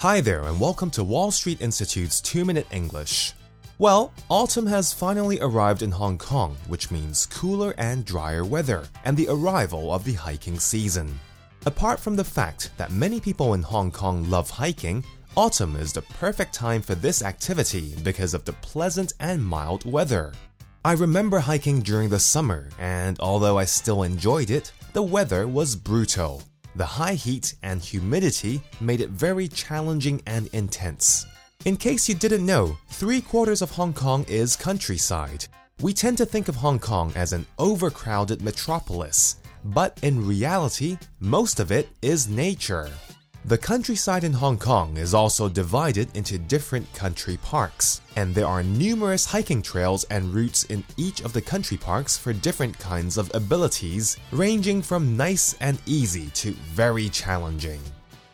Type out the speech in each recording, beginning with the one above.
Hi there, and welcome to Wall Street Institute's 2 Minute English. Well, autumn has finally arrived in Hong Kong, which means cooler and drier weather, and the arrival of the hiking season. Apart from the fact that many people in Hong Kong love hiking, autumn is the perfect time for this activity because of the pleasant and mild weather. I remember hiking during the summer, and although I still enjoyed it, the weather was brutal. The high heat and humidity made it very challenging and intense. In case you didn't know, three quarters of Hong Kong is countryside. We tend to think of Hong Kong as an overcrowded metropolis, but in reality, most of it is nature. The countryside in Hong Kong is also divided into different country parks, and there are numerous hiking trails and routes in each of the country parks for different kinds of abilities, ranging from nice and easy to very challenging.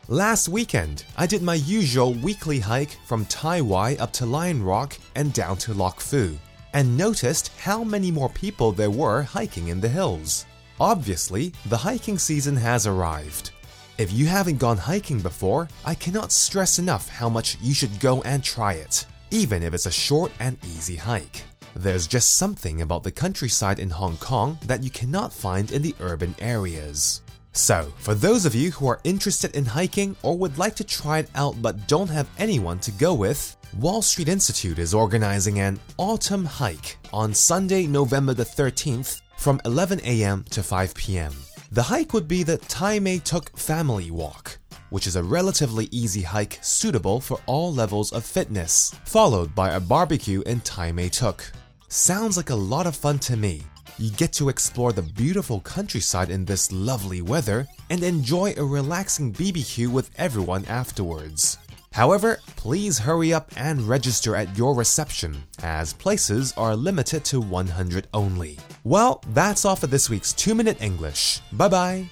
Last weekend, I did my usual weekly hike from Tai Wai up to Lion Rock and down to Lok Fu, and noticed how many more people there were hiking in the hills. Obviously, the hiking season has arrived. If you haven't gone hiking before, I cannot stress enough how much you should go and try it, even if it's a short and easy hike. There's just something about the countryside in Hong Kong that you cannot find in the urban areas. So, for those of you who are interested in hiking or would like to try it out but don't have anyone to go with, Wall Street Institute is organizing an autumn hike on Sunday, November the 13th from 11 a.m. to 5 p.m. The hike would be the Tai Mei Tuk Family Walk, which is a relatively easy hike suitable for all levels of fitness, followed by a barbecue in Tai Mei Tuk. Sounds like a lot of fun to me. You get to explore the beautiful countryside in this lovely weather and enjoy a relaxing BBQ with everyone afterwards. However, please hurry up and register at your reception, as places are limited to 100 only. Well, that's all for this week's 2 Minute English. Bye bye.